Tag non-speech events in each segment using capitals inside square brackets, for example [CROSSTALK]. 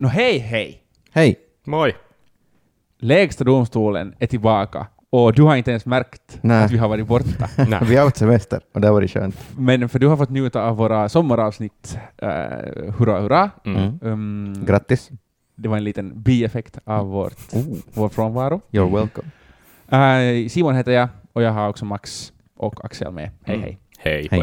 Nå hej hej! Hej! Moi! Lägsta domstolen är tillbaka och du har inte ens märkt Nej. att vi har varit borta. [LAUGHS] Vi har haft semester och det har varit skönt. Men för du har fått njuta av våra sommaravsnitt. Uh, hurra hurra! Mm. Um, Grattis. det var en liten bieffekt av vårt, vår frånvaro. You're welcome. Uh, Simon heter jag och jag har också Max och Axel med. Hej Mm. hej! Hej Hej.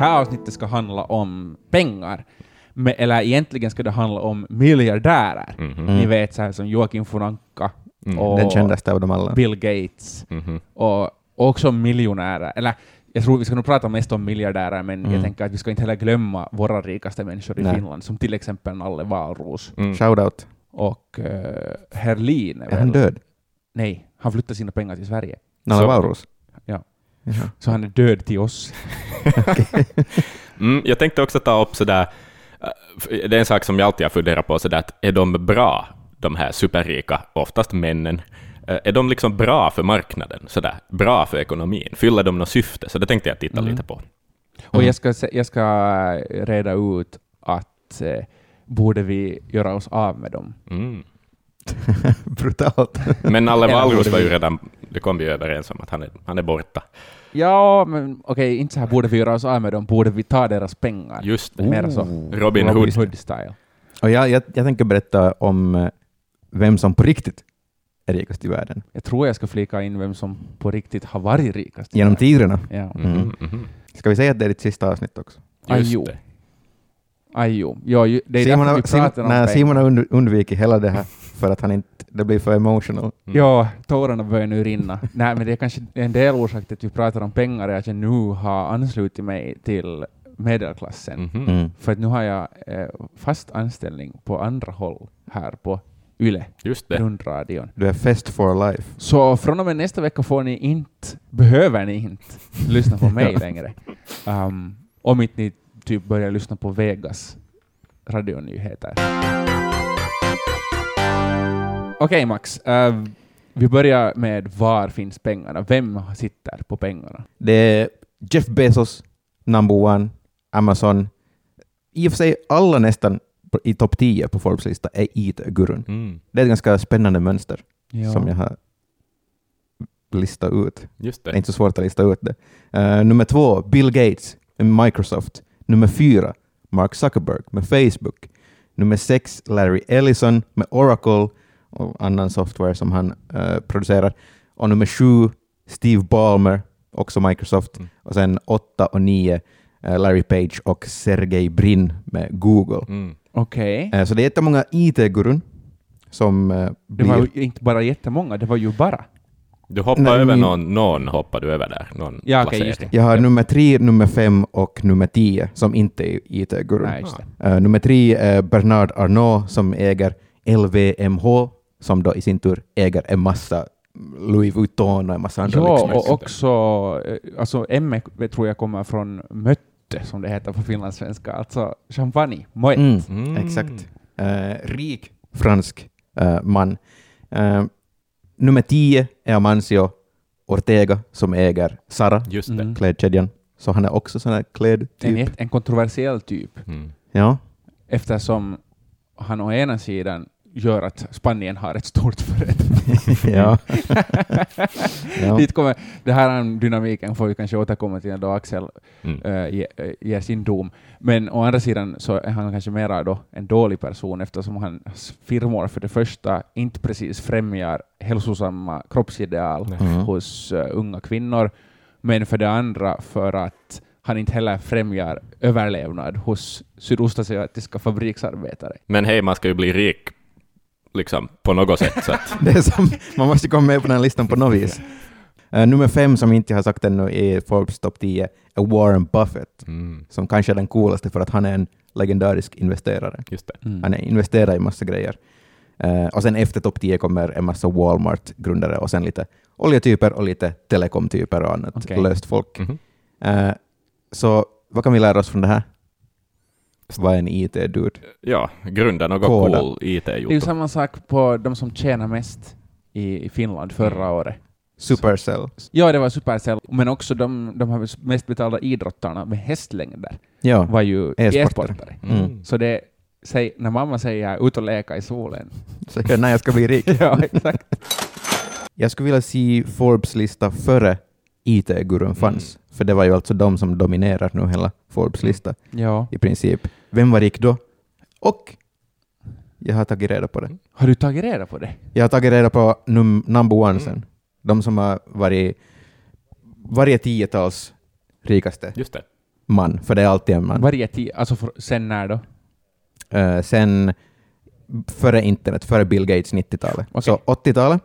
Här avsnittet ska handla om pengar. Men, eller egentligen ska det handla om miljardärer. Mhm. Ni vet så här som Joakim von Anka Mm. och Den kändaste av dem alla. Bill Gates Mhm. och och också miljonärer. Eller jag tror vi ska nog prata mest om miljardärer, men jag Mm. tänker att vi ska inte heller glömma våra rikaste människor i Nej. Finland, som till exempel Nalle Wahlroos Mm. Shoutout. och uh, Herlin. Är han död? Nej, han flyttade sina pengar till Sverige. Nalle Vauros? Ja. Så han är död till oss. [LAUGHS] Mm, jag tänkte också ta upp sådär, äh, det är en sak som jag alltid har funderat på, sådär att är de bra, de här superrika, oftast männen, Äh, är de liksom bra för marknaden, sådär, bra för ekonomin? Fyller de något syfte? Så det tänkte jag titta Mm. lite på. Och Mm. jag ska, jag ska eh, reda ut att eh, borde vi göra oss av med dem? Mm. [LAUGHS] Brutalt. Men [LAUGHS] Nalle borde var ju redan, det kom vi ju överens om att han är, han är borta. Ja, men okej, inte så här borde vi göra oss av med dem, borde vi ta deras pengar? Just det. Mer så. Robin Hood. Robin Hood-style. Och jag, jag, jag tänker berätta om eh, vem som på riktigt är rikast i världen. Jag tror jag ska flika in vem som på riktigt har varit rikast. Genom tiderna. Ja. Mhm, mhm. Ska vi säga att det är ditt sista avsnitt också? Just det. Ajo. Ja, ju- det är Simon därför Simon, om nej, pengar. Simon har und, undvikit hela det här för att han inte, det blir för emotional. Mm. Ja, tårarna börjar nu rinna. [LAUGHS] Nej, men det är kanske en del orsak till att vi pratar om pengar är att jag nu har anslutit mig till medelklassen. Mhm. Mm. För att nu har jag eh, fast anställning på andra håll här på YLE, Just det. rundradion. Du är fest for life. Så från och med nästa vecka får ni inte, behöver ni inte lyssna på [LAUGHS] mig längre. Um, om inte ni typ börjar lyssna på Vegas radionyheter. Okej Max, eh, vi börjar med var finns pengarna? Vem sitter på pengarna? Det är Jeff Bezos, number one, Amazon. I och för sig alla nästan i topp 10 på Forbes lista är IT-gurun. Mm. Det är ett ganska spännande mönster Ja. som jag har listat ut. Just Det är det. inte så svårt att lista ut det. Eh, nummer två, Bill Gates med Microsoft. Nummer fyra, Mark Zuckerberg med Facebook. Nummer sex, Larry Ellison med Oracle och annan software som han eh, producerar. Och nummer sju, Steve Ballmer, också Microsoft. Mm. Och sen åtta och nio, eh, Larry Page och Sergey Brin med Google. Mm. Okej. Eh, så det är jättemånga IT-gurun som eh, Det var blir... ju inte bara jättemånga, det var ju bara. Du hoppar Nej, över min- någon, någon hoppar du över där. Någon Ja, placering. just det. Jag har Ja. nummer tre, nummer fem och nummer tio som inte är IT-gurun. Det. Eh, nummer tre är Bernard Arnault som äger LVMH, som då i sin tur äger en massa Louis Vuitton och en massa andra Ja, och också, eh, alltså M tror jag kommer från Mötte, som det heter på finlandssvenska, alltså champagne, Moet. Mm, Mm. Exakt. Eh, rik fransk eh, man. Eh, nummer tio är Amancio Ortega som äger Zara, Just det. Mm. klädkedjan. Så han är också sån här En, klädtyp. jätte- en kontroversiell typ, Mm. Ja. eftersom han å ena sidan gör att Spanien har ett stort företag. [LAUGHS] ja. [LAUGHS] ja. Dit kommer, det här dynamiken får vi kanske återkomma till då Axel Mm. äh, ge, ger sin dom. Men å andra sidan så är han kanske mera då en dålig person eftersom hans firmor för det första inte precis främjar hälsosamma kroppsideal. Mm. hos äh, unga kvinnor, men för det andra för att han inte heller främjar överlevnad hos sydostasiatiska fabriksarbetare. Men hej, man ska ju bli rik liksom på något sätt. Så att, [LAUGHS] Det är som, man måste komma med på den här listan på något vis. Eh, nummer fem som inte har sagt ännu i Forbes topp 10 är Warren Buffett, mm. som kanske är den coolaste för att han är en legendarisk investerare. Just det. Mm. Han är investerar i massa grejer. Eh, och sen efter topp 10 kommer en massa Walmart-grundare och sen lite oljetyper och lite telekomtyper och annat Okej. löst folk. Mhm. Eh, så vad kan vi lära oss från det här? Vad är en IT-dude? Ja, grunda något Koda. cool Det är ju samma sak på de som tjänar mest i, Finland förra Mm. året. Supercell. Ja, det var Supercell, men också de, de här mest betalda idrottarna med hästlängder Ja. var ju E-sportare. e-sportare. Mm. Så det, säg, när mamma säger ut och leka i solen. Så när jag ska bli rik. [LAUGHS] ja, exakt. Jag skulle vilja se Forbes lista före IT-gurun fanns. För det var ju alltså de som dominerar nu hela Forbes lista Ja. i princip. Vem var rik då? Och jag har tagit reda på det. Har du tagit reda på det? Jag har tagit reda på num number one sen. De som har varit varje tiotals rikaste Just det. man, för det är alltid en man. Varje tid, alltså för, sen när då? Eh, sen före internet, före Bill Gates 90-talet. Okej. Så 80-talet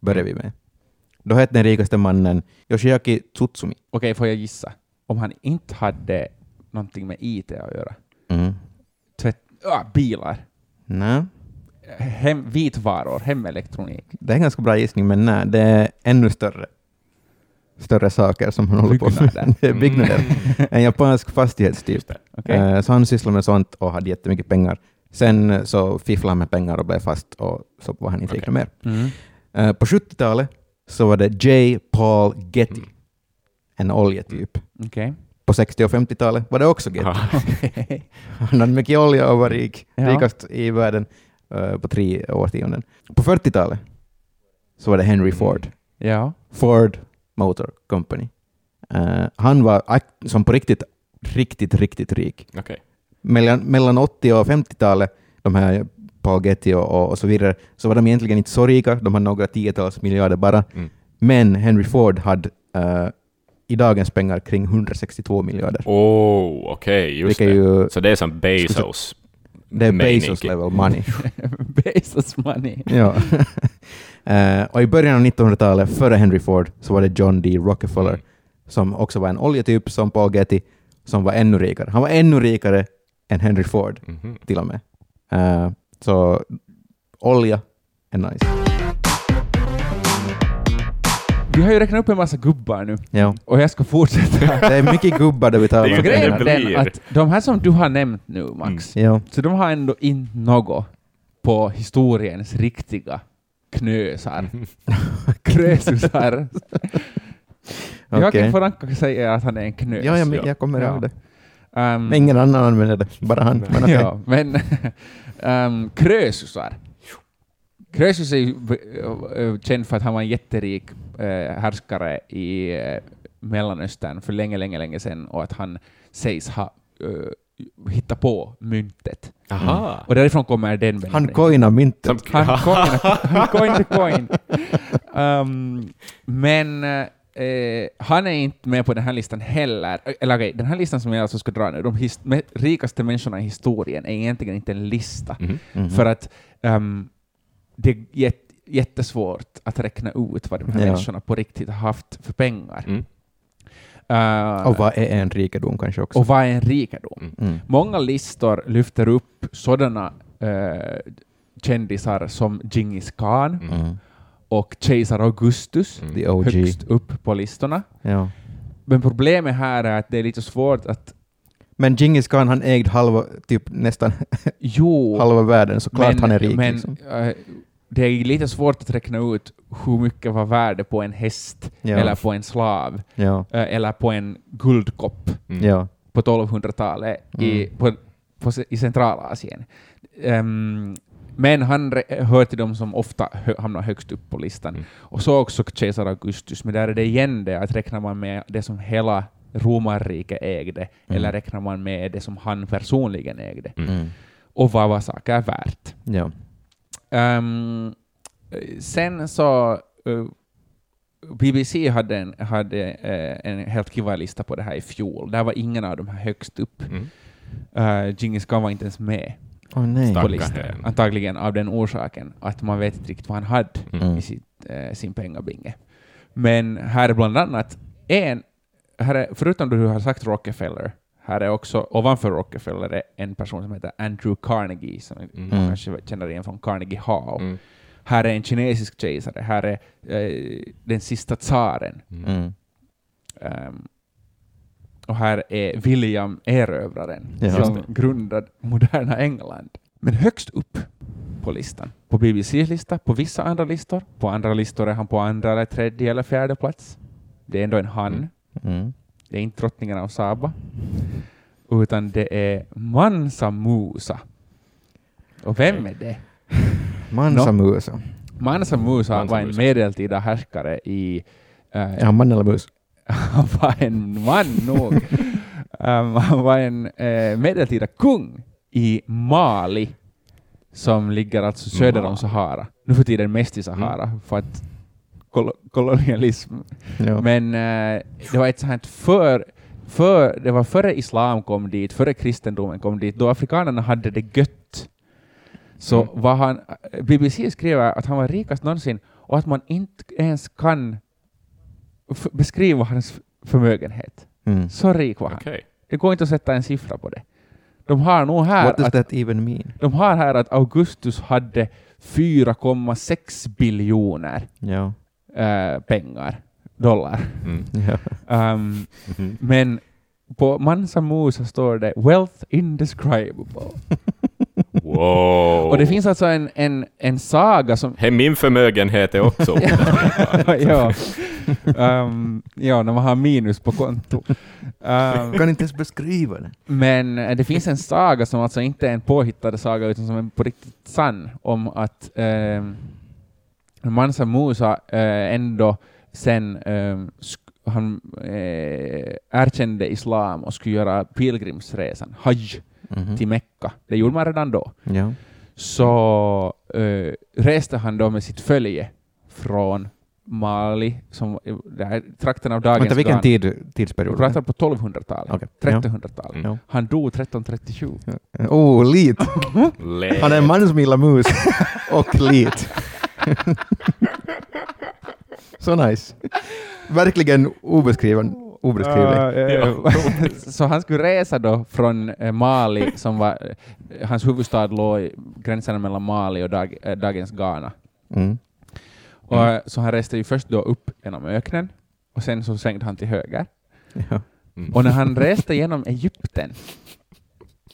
började vi med. Då hette den rikaste mannen Yoshiaki Tsutsumi. Okej, får jag gissa? Om han inte hade någonting med IT att göra? Mm. Ah, bilar, Nej, hem, vitvaror, hemelektronik. det är en ganska bra gissning, men nej, det är ännu större. Större saker som han håller på med. Byggnader. [LAUGHS] [LAUGHS] En japansk fastighetstyp. Okej. Eh, Så han sysslade med sånt och hade jättemycket pengar. Sen så fifflade han med pengar och blev fast och så var han inte lika mer. Mm. Eh, På 70-talet så var det J. Paul Getty, Mm. en oljetyp. Okej. På 60 och 50-talet var det också Getty. Ja. [LAUGHS] Han hade mycket olja och var rik, Ja. rikast i världen eh, på tre årtionden. På 40-talet så var det Henry Mm. Ford, Ja. Ford Motor Company. Eh, han var som på riktigt, riktigt, riktigt rik. Okej. Mellan, mellan 80 och 50-talet, de här Paul Getty och, och, och så vidare, så var de egentligen inte så rika, de hade några tiotals miljarder bara. Mm. Men Henry Ford hade eh, i dagens pengar kring 162 miljarder. Oh, okej, just Vilket det. ju, Så det är som Bezos. det är. Bezos level money. [LAUGHS] Bezos money. ja. [LAUGHS] Eh, och i början av 1900-talet, före Henry Ford, så var det John D. Rockefeller, Mm. som också var en oljetyp som Paul Getty, som var ännu rikare. Han var ännu rikare än Henry Ford, Mhm. till och med. Eh, så olja är nice. Vi har ju räknat upp en massa gubbar nu, Ja. och jag ska fortsätta. Det är mycket gubbar det vi talar Det är om. ju Grejen det är den blir. att de här som du har nämnt nu, Max, Ja. så de har ändå inte något på historiens riktiga knösar. [LAUGHS] Krösusar. [LAUGHS] Okej. Joakim Franka säger att han är en knös. Ja, jag, Ja. jag kommer Ja. ihåg det. Um, Men ingen annan använder det, bara han. [LAUGHS] Men okej. Ja, men um, Krösusar. Krösus är ju eh, känd för att han var en jätterik eh, härskare i eh, Mellanöstern för länge, länge, länge sedan och att han sägs ha uh, hittat på myntet. Aha. Och därifrån kommer den Han benämningen. coinade myntet. Som, Han coinade, han coinade [LAUGHS] coin. Um, men eh, han är inte med på den här listan heller. Eller okej, den här listan som jag alltså ska dra nu, de rikaste människorna i historien, är egentligen inte en lista. Mhm. Mhm. För att ehm, det är jät- jättesvårt att räkna ut vad de här Ja. människorna på riktigt har haft för pengar. Mm. Uh, Och vad är en rikedom kanske också? och vad är en rikedom? Mm. Mm. Många listor lyfter upp sådana eh, kändisar som Genghis khan Mm. Mm. och kejsar Augustus Mm. Högst upp på listorna. Ja. Men problemet här är att det är lite svårt att... Men Genghis khan han ägde halva, typ nästan Jo, halva världen, så klart men, han är rik. men liksom. eh, det är lite svårt att räkna ut hur mycket var värde på en häst, Ja. eller på en slav, Ja. eh, eller på en guldkopp Mm. Ja. på 1200-talet i, Mm. på, på, i Centralasien. Ehm, men han hör till dem som ofta hö, hamnar högst upp på listan. Mm. Och så också kejsar Augustus, men där är det igen det att räknar man med det som hela romarriket ägde, Mm. eller räknar man med det som han personligen ägde, Mm. Mm. och vad var saker värt. Ehm, sen så eh, BBC hade, en, hade eh, en helt kiva lista på det här i fjol. Där var ingen av de här högst upp. Mm. Uh, Genghis khan var inte ens med Åh nej. på listan. Antagligen av den orsaken att man vet inte riktigt vad han hade Mm. i sitt, eh, sin pengabinge. Men här är bland annat en, här är, förutom du har sagt Rockefeller, här är också ovanför Rockefeller är en person som heter Andrew Carnegie, som Mm. man kanske känner igen från Carnegie Hall. Mm. Här är en kinesisk kejsare, här är eh, den sista tsaren. Mm. Mm. Ehm, och här är William Erövraren, Ja. som grundade moderna England. Men högst upp på listan. På BBCs lista, på vissa andra listor. På andra listor är han på andra, eller tredje eller fjärde plats. Det är ändå en han. Mm. Det är inte drottningen av Saba. Utan det är Mansa Musa. Och vem är det? [LAUGHS] Mansa Musa. Mansa Musa Mansa var en medeltida härskare i... eh, Är han man eller mus? han [LAUGHS] var en man nog. um, [LAUGHS] han var en eh, medeltida kung i Mali, som ligger alltså söder om. Sahara. Nu för tiden mest i Sahara, för att kol kolonialism. Ja. Men eh, det var ett sånt för, för, det var före islam kom dit, före kristendomen kom dit, då afrikanerna hade det gött. Så Mm. var han, BBC skriver att han var rikast någonsin och att man inte ens kan beskriva hans förmögenhet. Mm. Så rik var han. Okej. Det går inte att sätta en siffra på det. De har nog här What does att, that even mean? de har här att Augustus hade 4,6 biljoner Ja. Eh, pengar, dollar. Mm. [LAUGHS] Um, Mhm. men på Mansa Musa står det ”Wealth indescribable”. [LAUGHS] Wow. Och det finns alltså en, en, en saga som... Hej, min förmögenhet är också [LAUGHS] ja, um, ja, när man har minus på konto. Um, Kan inte ens beskriva det. men eh, det finns en saga som alltså inte är en påhittad saga utan som är på riktigt sann om att um, Mansa Musa eh, ändå sen sk- han eh, erkände islam och skulle göra pilgrimsresan, hajj, Mhm. till Mekka. Det gjorde man redan då. Ja. Så eh, reste han då med sitt följe från Mali, som det här, trakten av dagens Vänta, vilken Ghana. tid, Vi tidsperiod? pratar på 1200-talet, Okej. 1300-talet. Mm. Ja. Han dog 1337. Oh, [LAUGHS] lit. Han är en man som gillar mus och lit. [LAUGHS] Så nice. Verkligen obeskriven, obeskrivlig. [LAUGHS] Så han skulle resa då från eh, Mali, som var, eh, hans huvudstad låg i gränserna mellan Mali och dag, eh, dagens Ghana. Mm. Och, eh, Så han reste ju först då upp genom öknen, och sen så svängde han till höger. Ja. Mm. Och när han reste genom Egypten,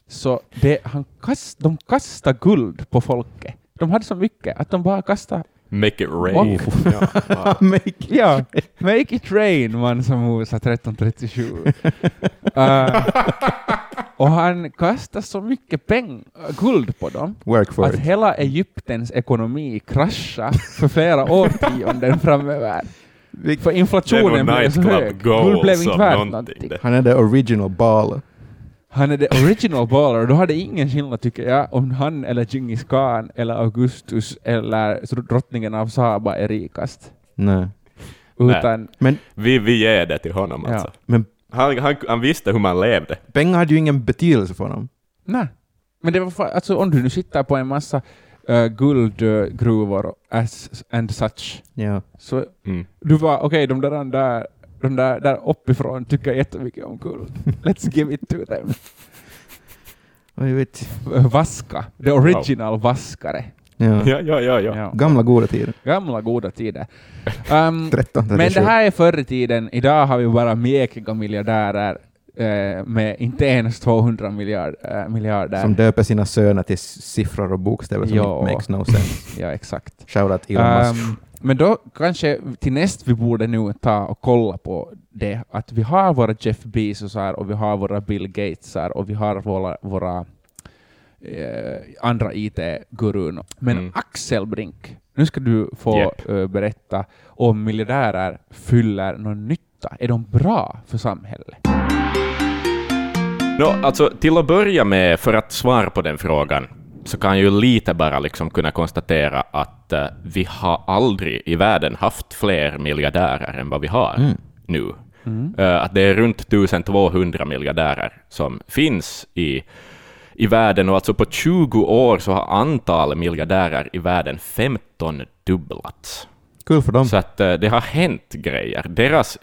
så det, han kast, de kastade guld på folket. De hade så mycket att de bara kastade Make it rain. Och- Ja, wow. [LAUGHS] Make Ja, make it rain, man som Musa 1337. uh, och han kastade så mycket peng, guld på dem work for att it. hela Egyptens ekonomi kraschade för flera årtionden [LAUGHS] framöver. För inflationen blev så hög. Guld blev inte värt någonting någonting. Han är the original baller. Han är the original baller. Då hade ingen skillnad, tycker jag, om han eller Genghis khan eller Augustus eller drottningen av Saba är rikast. Nej. Utan, Vi, vi ger det till honom Ja. alltså. Men Han, han, han visste hur man levde. pengar hade ju ingen betydelse för honom. nej. Men det var fa- alltså om du nu sitter på en massa uh, guldgruvor as, and such, Ja. så Mm. du var okej, de där, där, de där, där uppifrån tycker jättemycket om guld. Let's give it to them. Oj, vet. Vaska, the original vaskare. Ja. Ja, ja, ja. ja. Gamla goda tider. Gamla goda tider. [LAUGHS] Um, 13, Men det här är förr i tiden. Idag har vi bara mjäkiga miljardärer eh, med inte ens 200 miljard, eh, miljarder. Som döper sina söner till siffror och bokstäver som Ja. makes no sense. Ja, exakt. Shoutout Elon Musk. Um, men då kanske till näst vi borde nu ta och kolla på det, att vi har våra Jeff Bezosar och vi har våra Bill Gatesar och vi har våra, våra eh, andra IT-gurun. Men Mm. Axel Brink, nu ska du få Japp. eh, berätta om miljardärer fyller någon nytta. Är de bra för samhället? Nå, alltså till att börja med, för att svara på den frågan, så kan ju lite bara liksom kunna konstatera att eh, vi har aldrig i världen haft fler miljardärer än vad vi har Mm. nu. Eh, att det är runt 1200 miljardärer som finns i, i världen, och alltså på 20 år så har antalet miljardärer i världen 15 dubblats. Kul för dem. Så att eh, det har hänt grejer. Deras,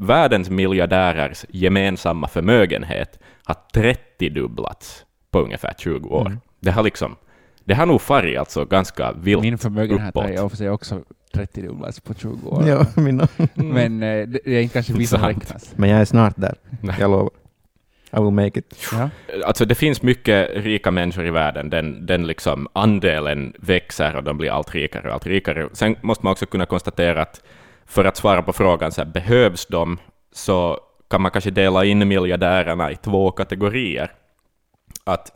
världens miljardärers gemensamma förmögenhet har 30-dubblats på ungefär 20 år. Mm. Det har liksom, det har nog farit alltså ganska vilt Min förmögenhet uppåt. har och för sig också 30 dubblats på 20 år. Ja, [LAUGHS] mina. Men eh, det är inte kanske vi som räknas. Men jag är snart där. Jag lovar. I will make it. Ja. Alltså det finns mycket rika människor i världen, den, den liksom andelen växer och de blir allt rikare och allt rikare. Sen måste man också kunna konstatera att för att svara på frågan, så här, behövs de, så kan man kanske dela in miljardärerna i två kategorier. Att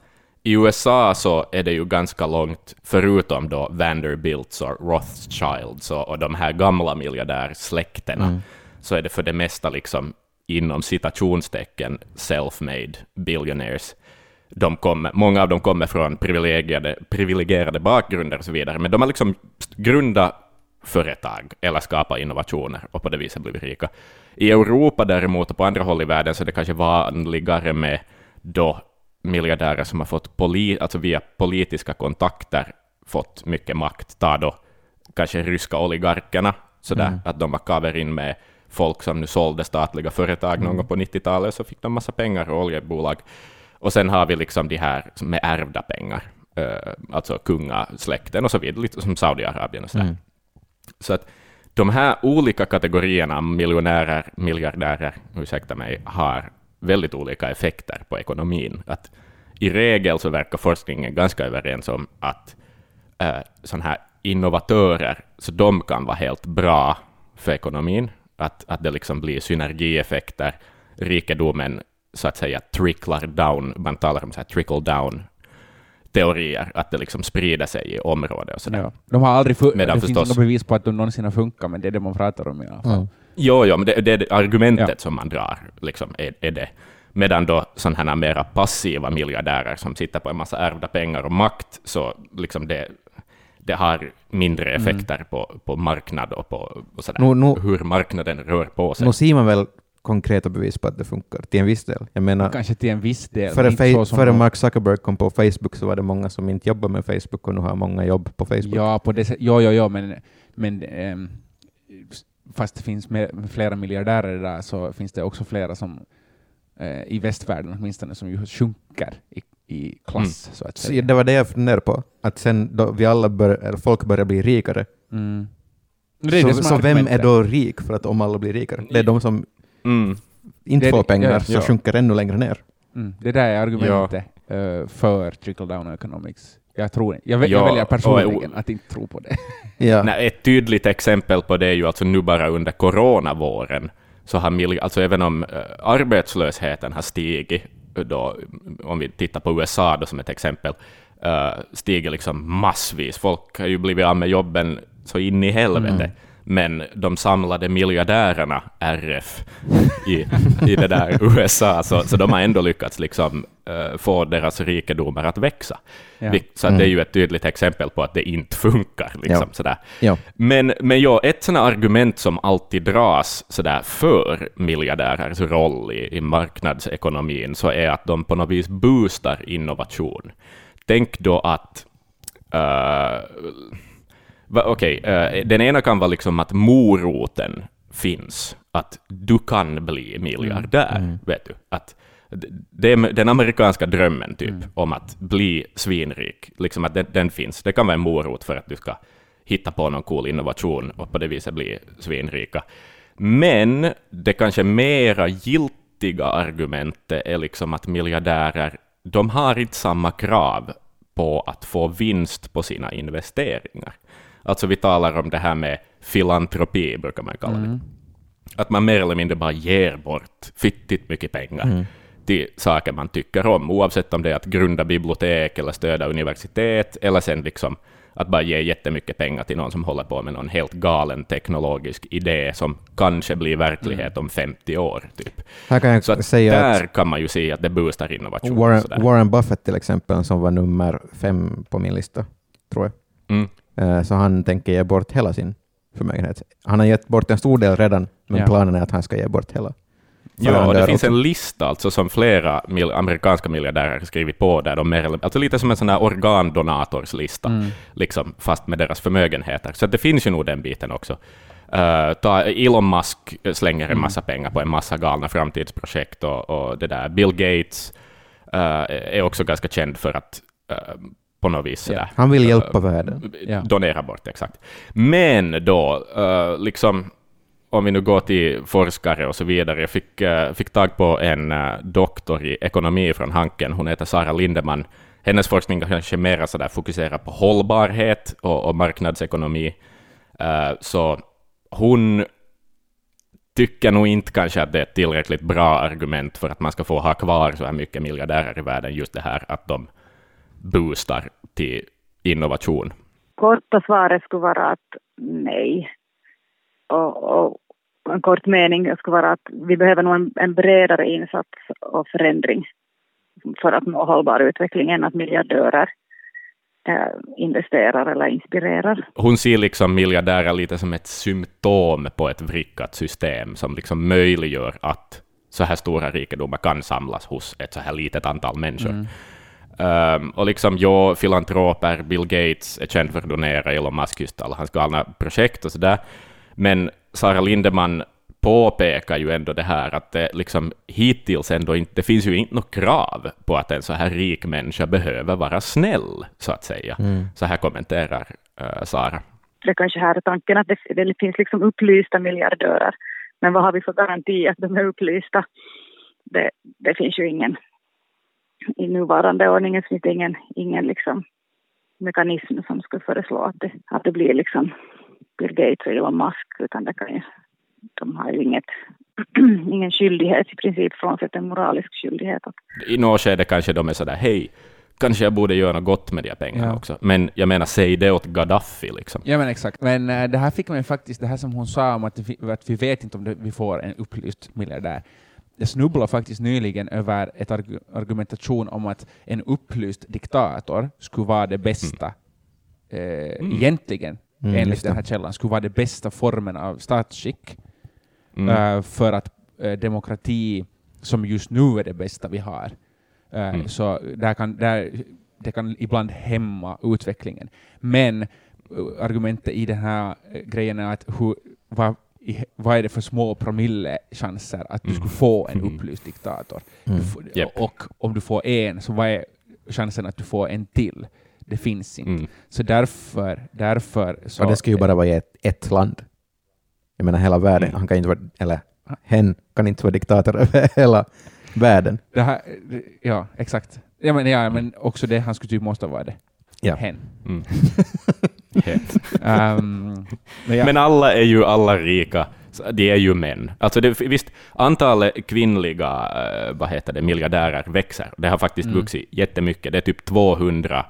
i USA så är det ju ganska långt, förutom då Vanderbilts och Rothschilds och, och de här gamla miljardärsläkterna, Mm. så är det för det mesta liksom inom citationstecken self-made billionaires. De kommer, många av dem kommer från privilegierade, privilegierade bakgrunder och så vidare, men de har liksom grundat företag eller skapat innovationer och på det viset blivit rika. I Europa däremot och på andra håll i världen så är det kanske vanligare med då miljardärer som har fått poli, alltså via politiska kontakter fått mycket makt. Ta då kanske ryska oligarkerna, sådär, Mm. att de var kaver in med folk som nu sålde statliga företag någon gång på 90-talet, så fick de massa pengar och oljebolag. Och sen har vi liksom de här är ärvda pengar, eh, alltså kungasläkten och så vidare, lite som Saudiarabien och sådär. Mm. Så att de här olika kategorierna miljonärer, miljardärer, ursäkta mig, har väldigt olika effekter på ekonomin. Att I regel så verkar forskningen ganska överens om att eh, sådana här innovatörer, så de kan vara helt bra för ekonomin. Att, att det liksom blir synergieffekter, rikedomen så att säga tricklar down, man talar om så här trickle down teorier, att det liksom sprider sig i området och sådär. Ja. De har aldrig Medan det finns förstås- inga bevis på att de någonsin har funkat, men det är det man pratar om i alla fall. Mm. Jo, jo, men det, det är argumentet Ja. som man drar, liksom, är, är det. Medan då sådana här mera passiva miljardärer som sitter på en massa ärvda pengar och makt, så liksom det, det har mindre Mm. effekter på, på marknad och på och sådär, Nu- nu- hur marknaden rör på sig. Nu ser man väl konkreta bevis på att det funkar, till en viss del. Jag menar, Kanske till en viss del. före, som före Mark Zuckerberg kom på Facebook så var det många som inte jobbade med Facebook och nu har många jobb på Facebook. Ja, på det. Jo, jo, jo, men, men ehm, fast det finns mer, flera miljardärer där så finns det också flera som eh, i västvärlden åtminstone som ju sjunker i, i klass, så att Så säga. det var det jag funderade på, att sen då vi alla bör, eller folk börjar bli rikare, Mm. Det är så, så vem är då rik för att om alla blir rikare? Det är de som Mm. inte Det får det- pengar, ja, så ja. sjunker ännu längre ner. Mm. Det där är argumentet eh, för trickle down economics. Jag, tror, jag, jag Ja, väljer och- personligen att inte tro på det. [LAUGHS] Ja. Nej, ett tydligt exempel på det är ju alltså nu bara under coronavåren, så har milj- alltså även om eh, arbetslösheten har stigit, eh, då, om vi tittar på USA då som ett exempel, uh, stiger liksom massvis. Folk har ju blivit av med jobben så in i helvete. Mm. Men de samlade miljardärerna, RF, i, i det där [LAUGHS] USA, så, så de har ändå lyckats liksom, eh, få deras rikedomar att växa. Ja. Så att Mm. det är ju ett tydligt exempel på att det inte funkar. Liksom, Ja. sådär. Ja. Men, men ja, ett sådant argument som alltid dras sådär för miljardärers roll i, i marknadsekonomin så är att de på något vis boostar innovation. Tänk då att va- Okej, eh, den ena kan vara liksom att moroten finns, att du kan bli miljardär, Mm. vet du. Att d- det är den amerikanska drömmen typ, Mm. om att bli svinrik, liksom att den, den finns. Det kan vara en morot för att du ska hitta på någon cool innovation och på det viset bli svinrika. Men det kanske mera giltiga argumentet är liksom att miljardärer, de har inte samma krav på att få vinst på sina investeringar. Alltså vi talar om det här med filantropi, brukar man kalla det. Mm. Att man mer eller mindre bara ger bort fittigt mycket pengar Mm. till saker man tycker om, oavsett om det är att grunda bibliotek eller stödja universitet, eller sen liksom att bara ge jättemycket pengar till någon som håller på med någon helt galen teknologisk idé som kanske blir verklighet Mm. om 50 år. Typ. Här kan jag Så säga där att kan man ju se att det boostar innovation. Warren. Warren Buffett till exempel, som var nummer fem på min lista, tror jag, Mm. Eh, så han tänker ge bort hela sin förmögenhet. Han har gett bort en stor del redan, men Ja. planen är att han ska ge bort hela. Ja, det dör finns en lista alltså, som flera mil- amerikanska miljardärer har skrivit på där de mer, eller- alltså lite som en sån här organdonatorslista, Mm. liksom, fast med deras förmögenheter. Så det finns ju nog den biten också. Uh, ta, Elon Musk slänger en Mm. massa pengar på en massa galna framtidsprojekt och, och det där. Bill Gates uh, är också ganska känd för att uh, på något vis Ja. Han vill uh, hjälpa världen. Ja. donera bort, exakt. Men då, uh, liksom, om vi nu går till forskare och så vidare, jag fick, uh, fick tag på en uh, doktor i ekonomi från Hanken, hon heter Sara Lindeman. Hennes forskning kanske mer sådär fokuserar på hållbarhet och, och marknadsekonomi. Uh, så hon tycker nog inte kanske att det är ett tillräckligt bra argument för att man ska få ha kvar så här mycket miljardärer i världen, just det här att de boostar till innovation. Korta svaret skulle vara att nej. Och, och en kort mening skulle vara att vi behöver nog en, en bredare insats och förändring för att nå hållbar utveckling än att miljardörer äh, investerar eller inspirerar. Hon ser liksom miljardärer lite som ett symptom på ett vrickat system som liksom möjliggör att så här stora rikedomar kan samlas hos ett så här litet antal människor. Mm. Um, och liksom jag, filantroper, Bill Gates är känd för att donera Elon Musk just alla hans galna projekt och sådär. Men Sara Lindeman påpekar ju ändå det här att det liksom hittills ändå inte, det finns ju inte något krav på att en så här rik människa behöver vara snäll, så att säga. Mm. Så här kommenterar uh, Sara. Det kanske här är tanken att det, det finns liksom upplysta miljardörer, men vad har vi för garanti att de är upplysta? Det, det finns ju ingen, i nuvarande ordningen finns det ingen, ingen liksom mekanism som skulle föreslå att det, att det blir liksom Bill Gates och Elon Musk, utan det kan ju de har ju inget, [CLEARS THROAT] ingen skyldighet i princip, frånsett en moralisk skyldighet. I något skede kanske de är sådär, hej, kanske jag borde göra något gott med de här pengarna ja. också. Men jag menar, säg det åt Gaddafi liksom. Ja men exakt. Men äh, det här fick man ju faktiskt, det här som hon sa om att vi, att vi vet inte om det, vi får en upplyst miljardär. Jag snubblade faktiskt nyligen över ett arg argumentation om att en upplyst diktator skulle vara det bästa mm. eh, mm. egentligen, mm, enligt den här källan, skulle vara det bästa formen av statsskick mm. uh, för att uh, demokrati, som just nu är det bästa vi har, uh, mm. så där kan, där, det kan ibland hämma utvecklingen. Men argumentet i den här grejen är att hur, vad, vad är det för små promillechanser att du mm. skulle få en mm. upplyst diktator? Mm. Får, yep. Och om du får en, så vad är chansen att du får en till? Det finns inte. Mm. Så därför... därför så och det ska ju bara vara i ett, ett land. Jag menar hela världen, mm. han kan inte vara, eller hen kan inte vara diktator [LAUGHS] över hela världen. Det här, ja, exakt. Ja men, ja, men också det, han skulle typ måste vara det. Ja. Hen. Mm. [LAUGHS] um, [LAUGHS] men, ja. men alla är ju alla rika de är ju män. Alltså det, visst, antalet kvinnliga uh, vad heter det, miljardärer växer. Det har faktiskt mm. vuxit jättemycket. Det är typ 200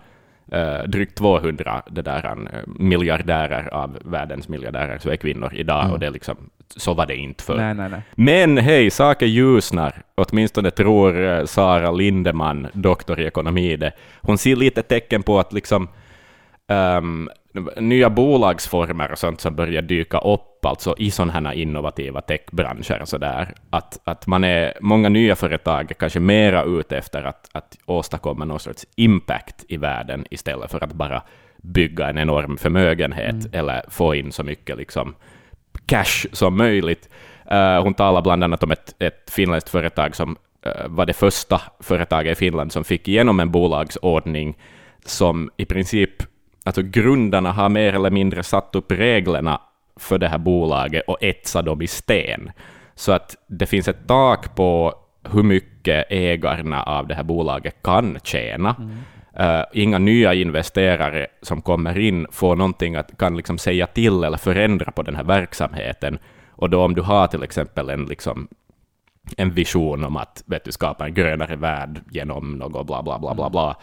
Uh, drygt 200 det där, uh, miljardärer av världens miljardärer så är kvinnor idag, mm. och det är liksom, så var det inte förr. Nej, nej, nej. Men hej, saker ljusnar. Åtminstone tror Sara Lindeman, doktor i ekonomi, det. Hon ser lite tecken på att liksom um, nya bolagsformer och sånt som börjar dyka upp alltså i sådana här innovativa techbranscher. Så där, att, att man är, många nya företag är kanske mera ute efter att, att åstadkomma någon sorts impact i världen istället för att bara bygga en enorm förmögenhet mm. eller få in så mycket liksom, cash som möjligt. Uh, hon talar bland annat om ett, ett finländskt företag som uh, var det första företaget i Finland som fick igenom en bolagsordning som i princip alltså grundarna har mer eller mindre satt upp reglerna för det här bolaget och etsat dem i sten. Så att det finns ett tak på hur mycket ägarna av det här bolaget kan tjäna. Mm. Uh, inga nya investerare som kommer in får någonting att kan liksom säga till eller förändra på den här verksamheten. Och då om du har till exempel en, liksom, en vision om att vet du, skapa en grönare värld genom något bla bla bla bla, bla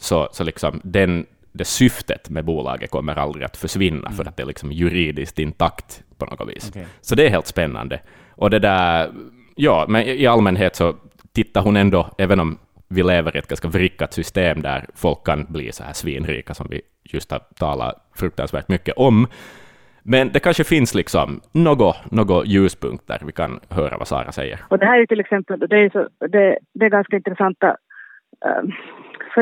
så, så liksom den, det syftet med bolaget kommer aldrig att försvinna, mm. för att det är liksom juridiskt intakt på något vis. Okay. Så det är helt spännande. Och det där, ja, men i allmänhet så tittar hon ändå, även om vi lever i ett ganska vrickat system där folk kan bli så här svinrika, som vi just har talat fruktansvärt mycket om, men det kanske finns liksom något, något ljuspunkter, vi kan höra vad Sara säger. Och det här är till exempel, det är, så, det, det är ganska intressanta um,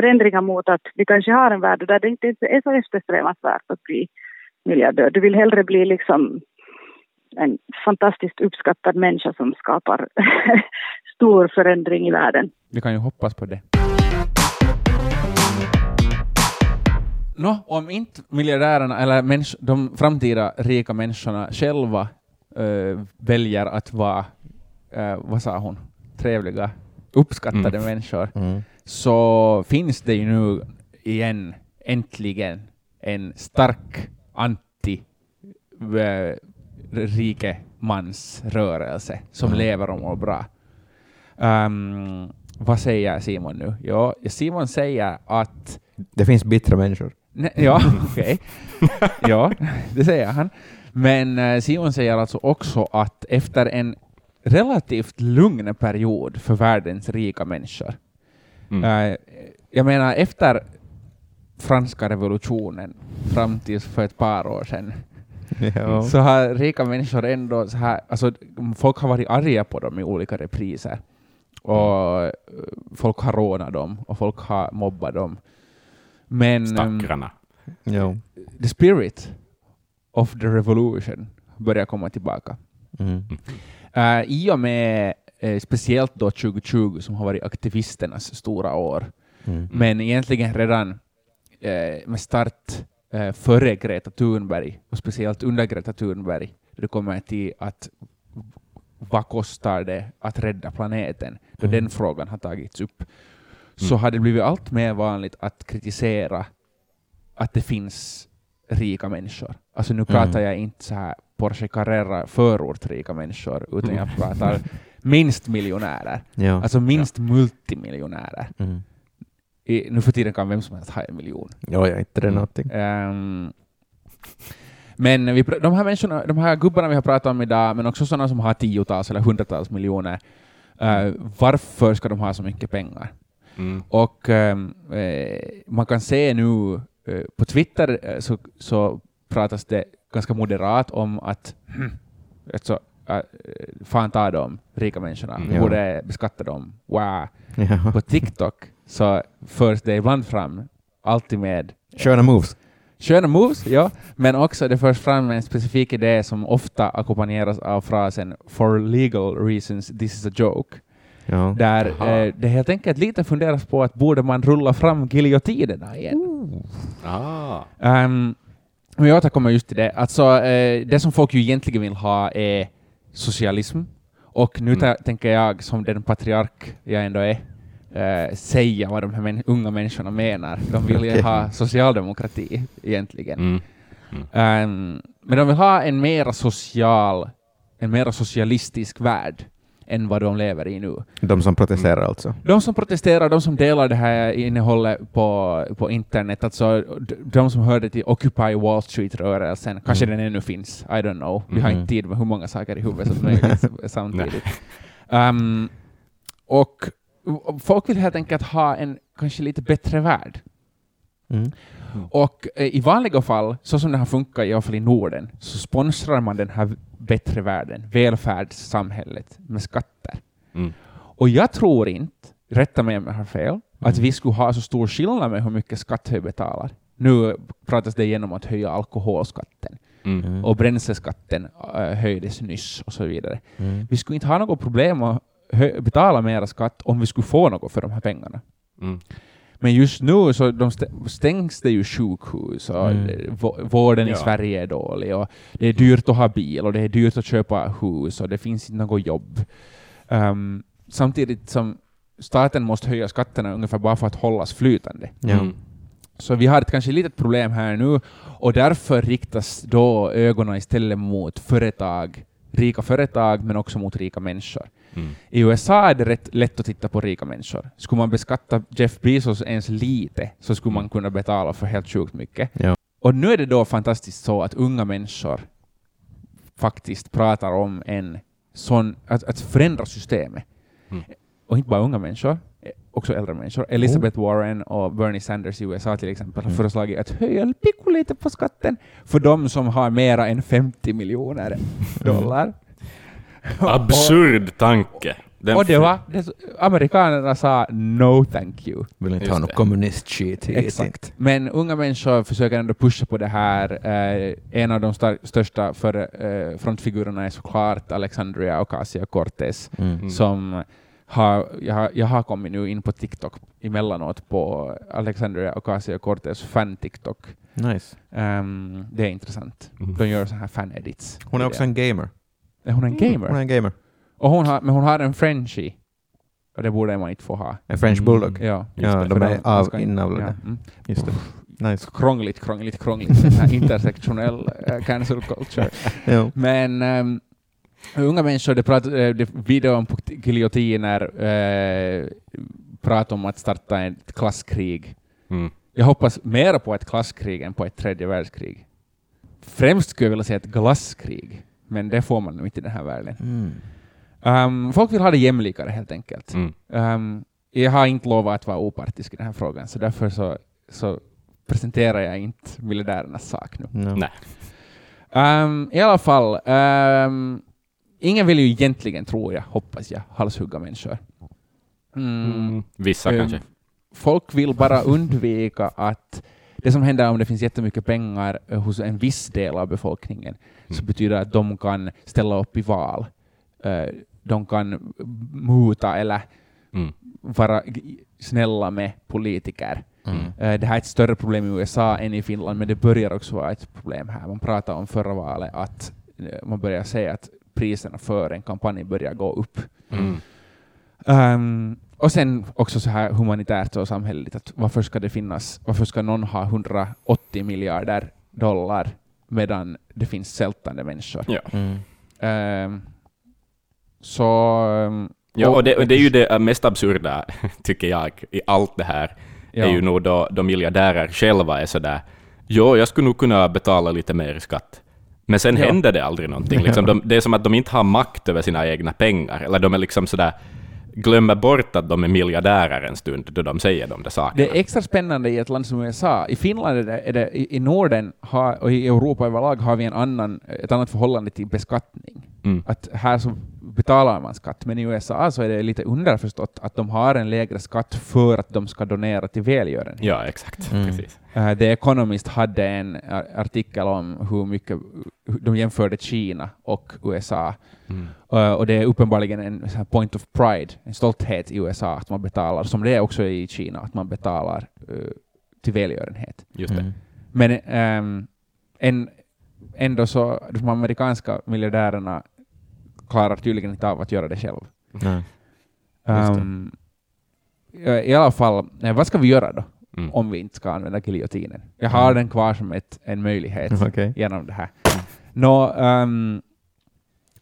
förändringar mot att vi kanske har en värld där det inte är så eftersträvansvärt att bli miljardör. Du vill hellre bli liksom en fantastiskt uppskattad människa som skapar [LAUGHS] stor förändring i världen. Vi kan ju hoppas på det. Nå, om inte miljardärerna eller de framtida rika människorna själva eh, väljer att vara, eh, vad sa hon, trevliga, uppskattade Mm. människor, Mm. Så finns det ju nu igen, äntligen, en stark anti eh, rikemansrörelse som Mm. lever och mår bra. Ehm, vad säger Simon nu? Ja, Simon säger att Det finns bittra människor. Nej, ja, [LAUGHS] okej. ja, det säger han. Men eh, Simon säger alltså också att efter en relativt lugn period för världens rika människor, Mm. eh, jag menar efter franska revolutionen fram till för ett par år sedan, Ja. så har rika människor ändå så här, alltså folk har varit arga på dem i olika repriser. Och eh, folk har rånat dem och folk har mobbat dem. Men ehm, Stackarna. Ja. the spirit of the revolution börjar komma tillbaka. Mm. Uh, I och med eh, speciellt då 2020 som har varit aktivisternas stora år, Mm. men egentligen redan eh, med start eh, före Greta Thunberg och speciellt under Greta Thunberg, då det kommer till att vad kostar det att rädda planeten, då Mm. den frågan har tagits upp, så har det blivit allt mer vanligt att kritisera att det finns rika människor. Alltså nu pratar jag inte så här Porsche Carrera förortrika människor, utan jag pratar [LAUGHS] minst miljonärer. Ja. Alltså minst multimiljonärer. Mm. I, nu för tiden kan vem som helst ha en miljon. Ja, ja, inte det Mm. någonting. Ehm, men vi, de här människorna, de här gubbarna vi har pratat om idag, men också sådana som har tiotals eller hundratals miljoner, eh, varför ska de ha så mycket pengar? Mm. Och ehm, eh, man kan se nu eh, på Twitter eh, så, så pratas det ganska moderat om att [CLEARS THROAT] alltså, äh, fan ta dem, rika människorna, Mm. vi borde beskatta dem, wow. [LAUGHS] Ja. På TikTok så förs det ibland fram, alltid med Sköna moves. Sköna moves, ja, men också det förs fram en specifik idé som ofta ackompanjeras av frasen ”for legal reasons this is a joke”, Ja. där eh, det helt enkelt lite funderas på att borde man rulla fram giljotinerna igen. Ah. Um, men jag återkommer just till det. Alltså, eh, det som folk ju egentligen vill ha är socialism, och nu Mm. tä- tänker jag, som den patriark jag ändå är, eh, säga vad de här män- unga människorna menar. De vill ju ha socialdemokrati egentligen. Mm. Ehm, men de vill ha en mera social, en mera socialistisk värld än vad de lever i nu. De som protesterar alltså. De som protesterar, de som delar det här innehållet på, på internet, alltså de som hörde till Occupy Wall Street-rörelsen, kanske Mm. den ännu finns, I don't know. Vi har Mhm. inte tid med hur många saker i huvudet som möjligt [LAUGHS] samtidigt. Och och folk vill helt enkelt ha en kanske lite bättre värld. Mm. Och eh, i vanliga fall, så som det har funkat i alla fall i Norden, så sponsrar man den här bättre världen, välfärdssamhället, med skatter. Mm. Och jag tror inte, rätta mig om jag har fel, att Mm. vi skulle ha så stor skillnad med hur mycket skatt vi betalar. Nu pratas det igenom att höja alkoholskatten, Mm. Mm. och bränsleskatten äh, höjdes nyss och så vidare. Mm. Vi skulle inte ha något problem att betala mera skatt om vi skulle få något för de här pengarna. Mm. Men just nu så de stä- stängs det ju sjukhus och Mm. vården i Ja. Sverige är dålig och det är dyrt att ha bil och det är dyrt att köpa hus och det finns inte något jobb. Ehm, samtidigt som staten måste höja skatterna ungefär bara för att hållas flytande. Ja. Mm. Så vi har ett kanske litet problem här nu och därför riktas då ögonen istället mot företag, rika företag men också mot rika människor. Mm. I USA är det rätt lätt att titta på rika människor. Skulle man beskatta Jeff Bezos ens lite så skulle man kunna betala för helt sjukt mycket. Ja. Och nu är det då fantastiskt så att unga människor faktiskt pratar om en sån, att, att förändra systemet. Mm. Och inte bara unga människor, eh, också äldre människor. Elizabeth Warren och Bernie Sanders i USA till exempel har Mm. föreslagit att höja lite på skatten för de som har mera än 50 miljoner [LAUGHS] dollar. [LAUGHS] Absurd tanke. Den Och det var, det, amerikanerna sa no thank you. Vill inte Just ha något kommunist-shit hit. Exakt. Men unga människor försöker ändå pusha på det här. Eh, en av de största för, eh, frontfigurerna är såklart Alexandria Ocasio-Cortez, Mm. Mm. som har, jag, har, jag har kommit nu in på TikTok emellanåt på Alexandria Ocasio-Cortez fan-TikTok. Nice. Ehm, det är intressant. Mm. De gör så här fan-edits. Hon är också en gamer. Är hon en gamer? Hon är en gamer. Och hon har, men hon har en Frenchie. Och det borde man inte få ha. En French bulldog. Ja, Ja, det, de är av inavlade. Ja, mm. Just det. Nice. Krångligt, krångligt, krångligt. Den här intersektionell uh, cancel culture. [LAUGHS] Ja. Men um, unga människor, det pratar, eh, det video om på giljotiner, uh, pratar om att starta ett klasskrig. Mm. Jag hoppas mer på ett klasskrig än på ett tredje världskrig. Främst skulle jag vilja säga ett glasskrig, men det får man nog inte i den här världen. Mm. Um, folk vill ha det jämlikare helt enkelt. Mm. Um, jag har inte lovat att vara opartisk i den här frågan, så därför så, så presenterar jag inte miljardärernas sak nu. No. Nej. Um, I alla fall, um, ingen vill ju egentligen, tror jag, hoppas jag, halshugga människor. Mm. Mm. Vissa Um, kanske. Folk vill bara undvika att det som händer om det finns jättemycket pengar eh, hos en viss del av befolkningen, så Mm. betyder det att de kan ställa upp i val. Eh, De kan muta eller Mm. vara snälla med politiker. Mm. Eh, Det här är ett större problem i USA än i Finland, men det börjar också vara ett problem här. Man pratar om förra valet att man börjar säga att priserna för en kampanj börjar gå upp. Mm. Och sen också så här humanitärt och samhälleligt, att varför ska det finnas, varför ska någon ha 180 miljarder dollar medan det finns svältande människor? Ja. Mm. Ehm, så... ehm, Ja, och det, och det är ju det mest absurda, [LAUGHS] tycker jag, i allt det här, ja. är ju nog då, då miljardärer själva är sådär Jo, jag skulle nog kunna betala lite mer i skatt. Men sen Ja. händer det aldrig någonting. Liksom [LAUGHS] de, det är som att de inte har makt över sina egna pengar, eller de är liksom sådär glömmer bort att de är miljardärer en stund då de säger de där sakerna. Det är extra spännande i ett land som USA. I Finland är det, är det i, i Norden har, och i Europa överlag har vi en annan, ett annat förhållande till beskattning. Mm. Att här så betalar man skatt, men i USA så är det lite underförstått att de har en lägre skatt för att de ska donera till välgörenhet. Ja, exakt. Mm. Precis. Uh, The Economist hade en ar- artikel om hur mycket de jämförde Kina och USA. Mm. Uh, och det är uppenbarligen en point of pride, en stolthet i USA att man betalar, som det är också i Kina, att man betalar uh, till välgörenhet. Just det. Mm. Men ehm, en, ändå så, de amerikanska miljardärerna klarar tydligen inte av att göra det själv. Nej. Just det. Um, I alla fall, eh, vad ska vi göra då? Mm. om vi inte ska använda giljotinen. Jag har den kvar som ett, en möjlighet [LAUGHS] Okej. genom det här. Nå, ehm,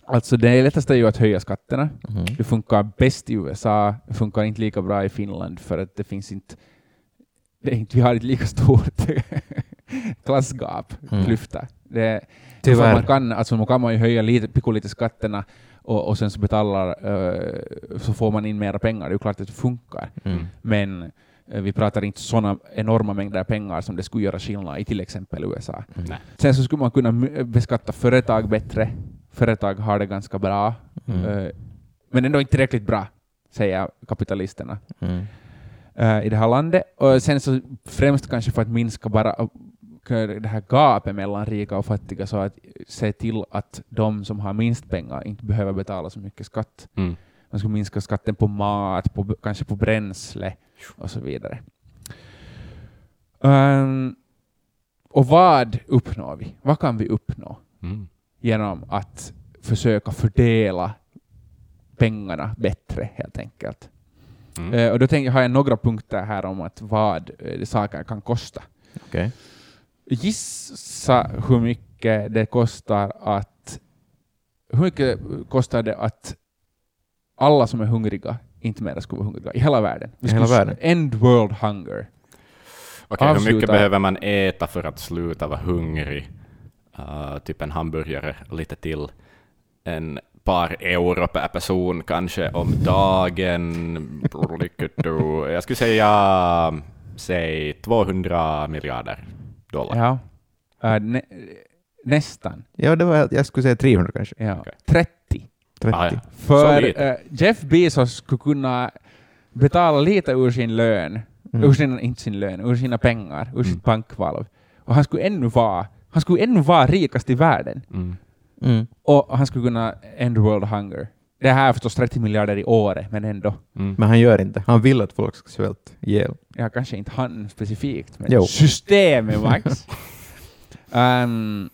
alltså det lättaste är ju att höja skatterna. Mhm. Det funkar bäst i USA, det funkar inte lika bra i Finland för att det finns inte, det inte vi har inte lika stort [LAUGHS] [LAUGHS] klassgap, Mm. klyfta. Det, Tyvärr. Man kan, alltså man kan man ju höja lite, pikolite skatterna och, och sen så betalar, eh, så får man in mera pengar. Det är ju klart att det funkar. Mm. Men eh, vi pratar inte sådana enorma mängder pengar som det skulle göra skillnad i till exempel USA. Mm. Sen så skulle man kunna m- beskatta företag bättre. Företag har det ganska bra, Mm. eh, men ändå inte tillräckligt bra, säger kapitalisterna Mm. eh, i det här landet. Och sen så främst kanske för att minska bara eh, det här gapet mellan rika och fattiga, så att se till att de som har minst pengar inte behöver betala så mycket skatt. Mm. Man skulle minska skatten på mat, på, kanske på bränsle och så vidare. Ehm, och vad uppnår vi? Vad kan vi uppnå Mm. genom att försöka fördela pengarna bättre, helt enkelt? Mm. Eh, och då tänker, har jag några punkter här om att vad eh, saker kan kosta. Okej. Gissa hur mycket det kostar att hur mycket kostar det att alla som är hungriga inte mer ska vara hungriga i hela världen? Vi hela skulle världen? End world hunger. Okej, hur mycket behöver man äta för att sluta vara hungrig? Uh, typ en hamburgare lite till. En par euro per person kanske om dagen. Jag skulle säga, säg 200 miljarder dollar. Ja. Eh, nä, nästan. Ja, det var, jag skulle säga 300 kanske. Ja. Okej. 30. 30. Ah, ja. För eh, Jeff Bezos skulle kunna betala lite ur sin lön, Mm. ur sin, inte sin lön, ur sina pengar, ur Mm. sitt bankvalv. Och han skulle ännu vara, han skulle ännu vara rikast i världen. Mm. Mm. Och han skulle kunna end world hunger. Det här är förstås 30 miljarder i året, men ändå. Mm. Men han gör inte. Han vill att folk ska svälta ihjäl. Ja, kanske inte han specifikt, men Jo. systemet, [LAUGHS] Max. um,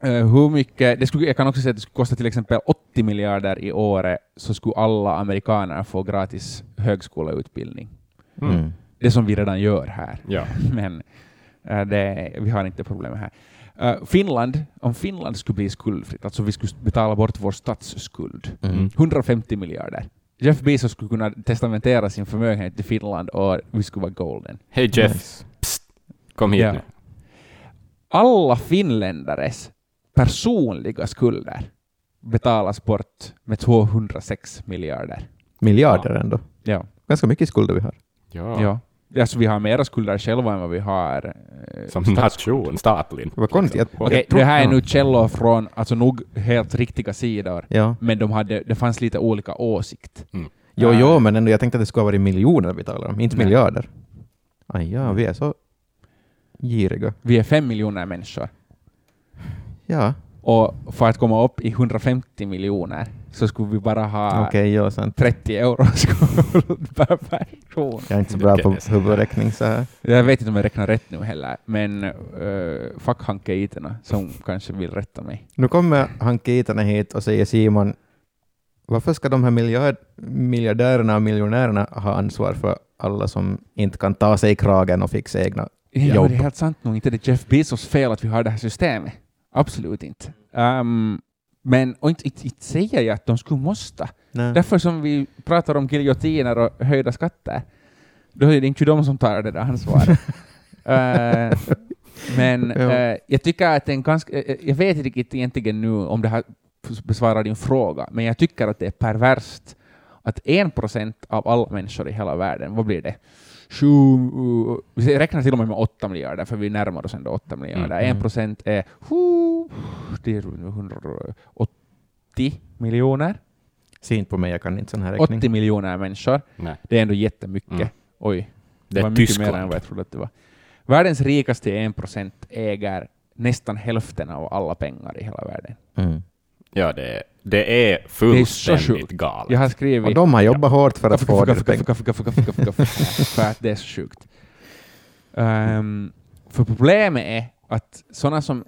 hur mycket, det skulle, jag kan också säga att det skulle kosta till exempel 80 miljarder i året, så skulle alla amerikaner få gratis högskoleutbildning. Mm. Det som vi redan gör här. Ja. [LAUGHS] Men eh, det, vi har inte problem här. Eh, Finland, om Finland skulle bli skuldfritt, alltså vi skulle betala bort vår statsskuld, Mm. 150 miljarder. Jeff Bezos skulle kunna testamentera sin förmögenhet till Finland och vi skulle vara golden. Hej Jeff, Nice. kom hit Ja. nu. Alla finländares personliga skulder betalas bort med 206 miljarder. Miljarder ändå. Ja. Ganska mycket skulder vi har. Ja. ja. Alltså vi har mera skulder själva än vad vi har eh, Som nation, statlig. Vad konstigt. Jag- Okej, det här är nu källor från, alltså nog helt riktiga sidor, Ja. men de hade, det fanns lite olika åsikt. Jo, Äh, jo, men ändå, jag tänkte att det skulle ha varit miljoner vi talar om, inte Nej. miljarder. Aj, ja, vi är så giriga. Vi är fem miljoner människor. Ja, Och för att komma upp i 150 miljoner så skulle vi bara ha okej, ja, sant. 30 euro skuld per person. Jag är inte så bra på huvudräkning så här. Jag vet inte om jag räknar rätt nu heller, men uh, fuck Hanke Iterna som kanske vill rätta mig. Nu kommer Hanke Itonen hit och säger Simon, varför ska de här miljard, miljardärerna och miljonärerna ha ansvar för alla som inte kan ta sig i kragen och fixa egna Ja, jobb? det är helt sant nog. Inte det är Jeff Bezos fel att vi har det här systemet. Absolut inte. Um, men och inte, inte, inte säger jag att de skulle måste. Nej. Därför som vi pratar om giljotiner och höjda skatter, då är det inte de som tar det där ansvaret. [LAUGHS] Eh, men eh, jag tycker att en ganska, eh, jag vet inte riktigt egentligen nu om det här besvarar din fråga, men jag tycker att det är perverst att en procent av alla människor i hela världen, vad blir det? Sju, vi räknar till och med med 8 miljarder, för vi närmar oss ändå 8 miljarder. Mm. En procent är hu, det är 180 miljoner. Se inte på mig, jag kan inte sån här räkning. 80 miljoner människor. Nej. Det är ändå jättemycket. Mm. Oj, det, Det var är mycket mer än vad jag trodde att det var. Världens rikaste 1 procent äger nästan hälften av alla pengar i hela världen. Mm. Ja, det är, det är Det är fullständigt galet. Jag har skrivit... Och de har jobbat hårt för att få kaffe, [LAUGHS] för att det är så sjukt. Ehm, för problemet är att sådana som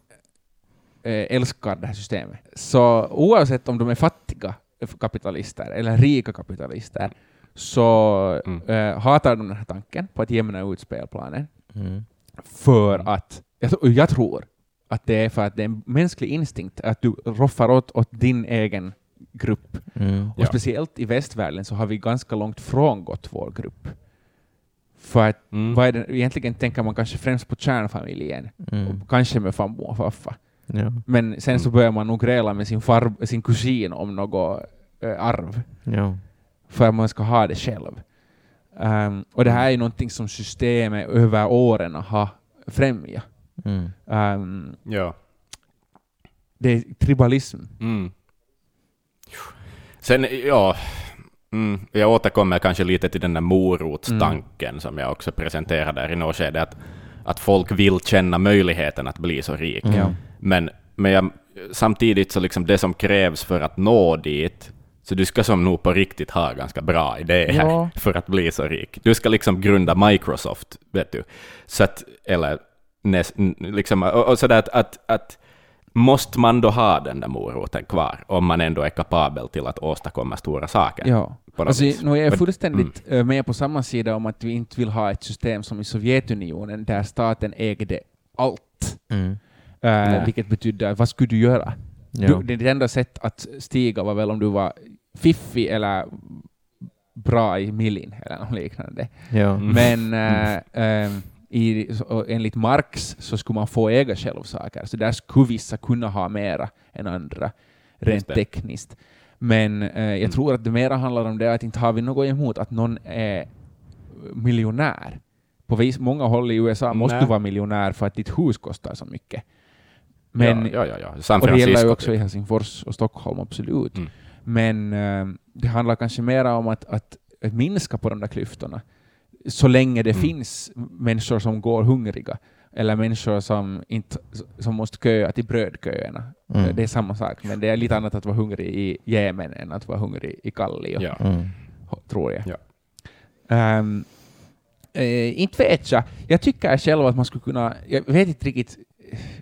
eh, älskar det här systemet, så oavsett om de är fattiga kapitalister eller rika kapitalister, så Mm. eh, hatar de den här tanken på att jämna ut spelplanen. Mm. För att, jag, jag tror att det är för att det är en mänsklig instinkt att du roffar åt, åt din egen grupp. Mm. Och speciellt i västvärlden så har vi ganska långt frångått vår grupp. För att Mm. vad är det, egentligen tänker man kanske främst på kärnfamiljen, Mm. och kanske med farmor och farfar. Ja. Men sen så Mm. börjar man nog gräla med sin, far, sin kusin om något äh, arv, Ja. för att man ska ha det själv. Ehm, och det här är ju någonting som systemet över åren har främjat. Mm. Ehm, Ja. det är tribalism. Mm. Sen, ja, mm, jag återkommer kanske lite till den där morotstanken som jag också presenterade där i något skede, att, att folk vill känna möjligheten att bli så rik. Mm. Men, men jag, samtidigt så liksom det som krävs för att nå dit, så du ska som nog på riktigt ha ganska bra idéer Ja. [LAUGHS] för att bli så rik. Du ska liksom grunda Microsoft, vet du. Så att, eller näst, liksom, och, och sådär att, att, att måste man då ha den där moroten kvar om man ändå är kapabel till att åstadkomma stora saker? Ja. Alltså, nu är jag fullständigt eh, med på samma sida om att vi inte vill ha ett system som i Sovjetunionen där staten ägde allt. Mm. Nej. vilket betyder, vad skulle du göra? Ja. Du, det, enda sätt att stiga var väl om du var fiffig eller bra i millin eller något liknande. Ja. Mm. Men eh, ehm, i, så, enligt Marx så skulle man få äga självsaker, så där skulle vissa kunna ha mera än andra, rent tekniskt. Men eh, jag Mm. tror att det mera handlar om det att inte har vi något emot att någon är miljonär. På vis, många håll i USA måste Nej. du vara miljonär för att ditt hus kostar så mycket. Men, ja, ja, ja, ja. Och det gäller ju också i Helsingfors och Stockholm, absolut. Mm. Men eh, det handlar kanske mer om att, att, att minska på de där klyftorna. Så länge det Mm. finns människor som går hungriga, eller människor som, inte, som måste köa till brödköerna. Mm. Det är samma sak, men det är lite annat att vara hungrig i Jemen än att vara hungrig i Kallio, Ja. Mm. tror jag. Ja. Ehm, eh, inte vet jag. Jag tycker själv att man skulle kunna... Jag vet inte riktigt...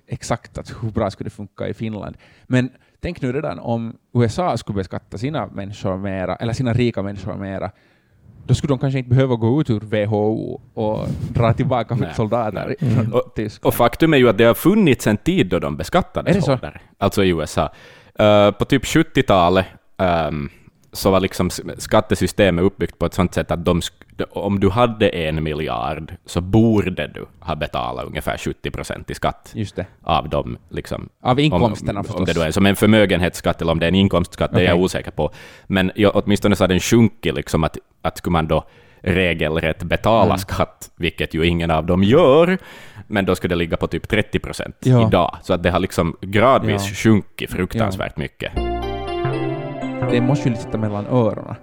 exakt att hur bra skulle det funka i Finland. Men tänk nu redan om USA skulle beskatta sina människor mera, eller sina rika människor mera, då skulle de kanske inte behöva gå ut ur WHO och dra tillbaka Nej, soldater från Och-. Och faktum är ju att det har funnits en tid då de beskattades hårdare, alltså i USA. Eh, på typ 70-talet ehm, så var liksom skattesystemet uppbyggt på ett sånt sätt att de, om du hade en miljard så borde du ha betalat ungefär 70 procent i skatt av dem. Liksom, Av inkomsterna om, förstås. om det då är som en förmögenhetsskatt eller om det är en inkomstskatt, det är jag osäker på. Men ja, åtminstone så har den sjunkit, liksom att, att skulle man då regelrätt betala Mm. skatt, vilket ju ingen av dem gör, men då skulle det ligga på typ 30 procent Ja. idag. Så att det har liksom gradvis Ja. sjunkit fruktansvärt mycket. Det måste ju sitta mellan öronen.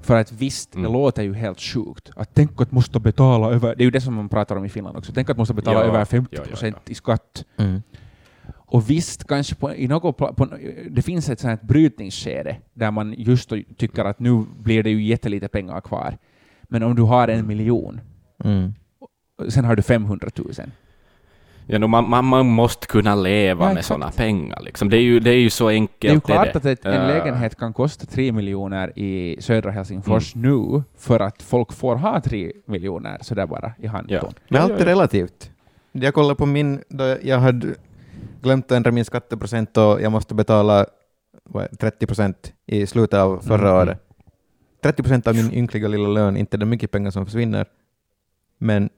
För att visst, Mm. det låter ju helt sjukt. Att tänk att måste betala över... Det är ju det som man pratar om i Finland också. Tänk att måste betala Ja, över 50 ja, ja, procent ja. i skatt. Mm. Och visst, kanske på, i något, på, det finns ett sånt brytningsskede där man just tycker att nu blir det ju jättelite pengar kvar. Men om du har en miljon, Mm. sen har du 500 000. Ja, no, man, man, man måste kunna leva Ja, med sådana pengar. Liksom. Det, är ju, det är ju så enkelt. Det är ju klart att en Eh, lägenhet kan kosta 3 miljoner i södra Helsingfors Mm. nu för att folk får ha 3 miljoner sådär bara i handen. Ja. Men allt är relativt. Jag kollade på min, då jag hade glömt att ändra min skatteprocent och jag måste betala vad är det, 30 procent i slutet av förra Mm. året. 30 procent av min ynkliga lilla lön, inte det mycket pengar som försvinner, men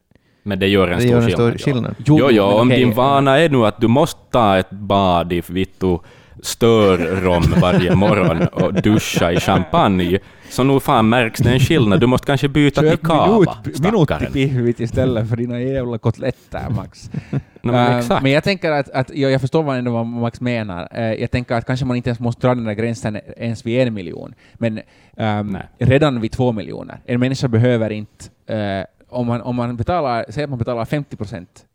Men det gör en det stor gör en skillnad. stor ja. skillnad. Jo, jo, men om okej. din vana är nu att du måste ta ett bad i vittu störrom varje morgon och duscha i champagne, så nog fan märks det en skillnad. Du måste kanske byta till kava, minut, minut stackaren. pihvit istället för dina jävla kotletter, Max. [LAUGHS] No, men exakt. men jag tänker att, att ja, jag förstår vad, ändå vad Max menar. Eh, jag tänker att kanske man inte ens måste dra den där gränsen ens vid en miljon, men Nej. redan vid två miljoner. En människa behöver inte, eh, om, man, om man betalar, säg att man betalar 50 procent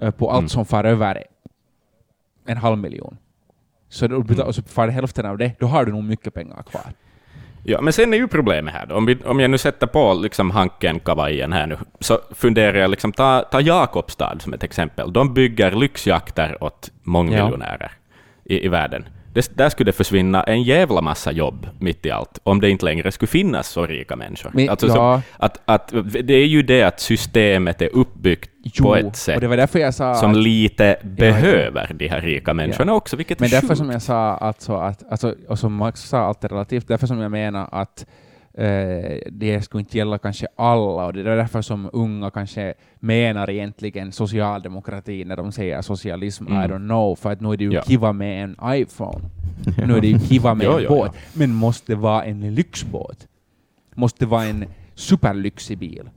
eh, på allt Mm. som far över en halv miljon, så, då betal, Mm. så far hälften av det, då har du nog mycket pengar kvar. Ja, men sen är ju problemet här då. Om, vi, om jag nu sätter på liksom Hanken-kavajen här nu, så funderar jag liksom, ta, ta Jakobstad som ett exempel. De bygger lyxjakter åt mångmiljonärer i, i världen. Det, där skulle det försvinna en jävla massa jobb mitt i allt, om det inte längre skulle finnas så rika människor. Men, alltså, ja, som, att, att, det är ju det att systemet är uppbyggt jo, på ett sätt som att- lite behöver de här rika människorna Ja. också, vilket Men är därför sjukt. som jag sa, alltså att, alltså, och som Max sa, allt är relativt, därför som jag menar att eh, det skulle inte gälla kanske alla, och det är därför som unga kanske menar egentligen socialdemokrati när de säger socialism, Mm. I don't know, för att nu är det ju Ja. kiva med en iPhone. [LAUGHS] Nu är det ju kiva med Ja, en båt. ja. Men måste det vara en lyxbåt? Måste det vara en superlyxig bil?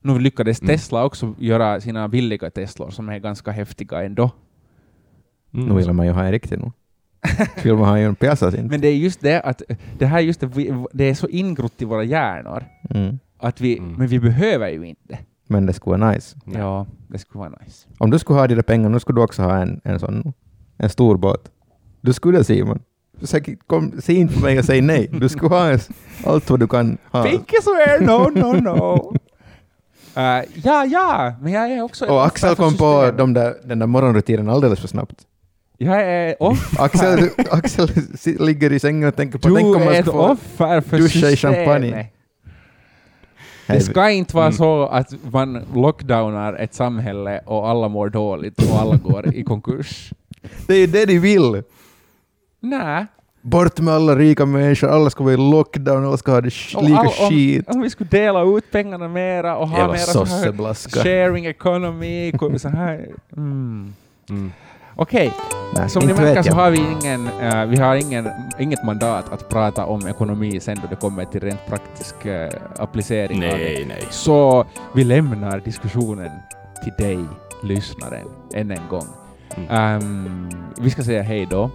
Nu lyckades Mm. Tesla också göra sina billiga Teslor som är ganska häftiga ändå. Mm. Nu vill man ju ha en riktig nu. Vill man ha en Piazzas inte. Men det är just det att det här är just det, det är så ingrott i våra hjärnor Mm. att vi, Mm. men vi behöver ju inte. Men det skulle vara nice. Ja, det skulle vara nice. Om du skulle ha de där pengarna, då skulle du också ha en, en sån nu. En stor båt. Du skulle Simon. Säkert, kom, säg inte på mig och säg nej. Du skulle ha en, allt vad du kan ha. Pinky swear, no, no, no. Uh, [LAUGHS] ja, ja, men jag är också... Och Axel kom på de där, den där morgonrutinen alldeles för snabbt. Jag är off. [LAUGHS] Axel, Axel ligger i sängen och tänker på tänk Du om är man skulle få offer för duscha i champagne. Det ska inte vara Mm. så att man lockdownar ett samhälle och alla mår dåligt och alla går i konkurs. Det är ju det de vill. Nej. Bort med alla rika människor, alla ska vara i lockdown, alla ska ha det sh- Om lika all- om- skit. Om vi skulle dela ut pengarna mera och ha Jävla mera så här sharing economy, så här. Mm. Mm. Okej, Nej, som ni märker vet så har vi, ingen, eh, vi har ingen, inget mandat att prata om ekonomi sen då det kommer till rent praktisk eh, applicering av det. Nej, nej. Så vi lämnar diskussionen till dig, lyssnaren, än en gång. Mm. Ehm, vi ska säga hej då.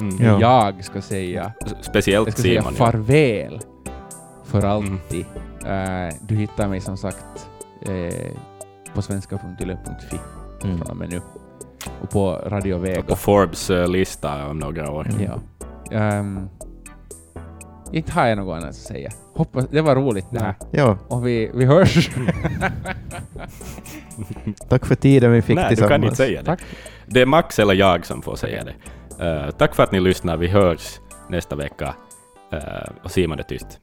Mm. Ja. Jag ska säga, Speciellt jag ska säga Simon. ja. farväl för Mm. alltid. Eh, du hittar mig som sagt eh, på svenska.yle.fi Mm. från och med nu. Och på Radio Vega. På Forbes eh, lista om några år. Ja. Ehm, inte har jag något annat att säga. Hoppas, det var roligt det här. Ja, Och vi, vi hörs. [LAUGHS] Tack för tiden vi fick Nej, du tillsammans. kan inte säga det. Tack. Det är Max eller jag som får säga det. Eh, tack för att ni lyssnar. Vi hörs nästa vecka. Uh, och Simon är tyst.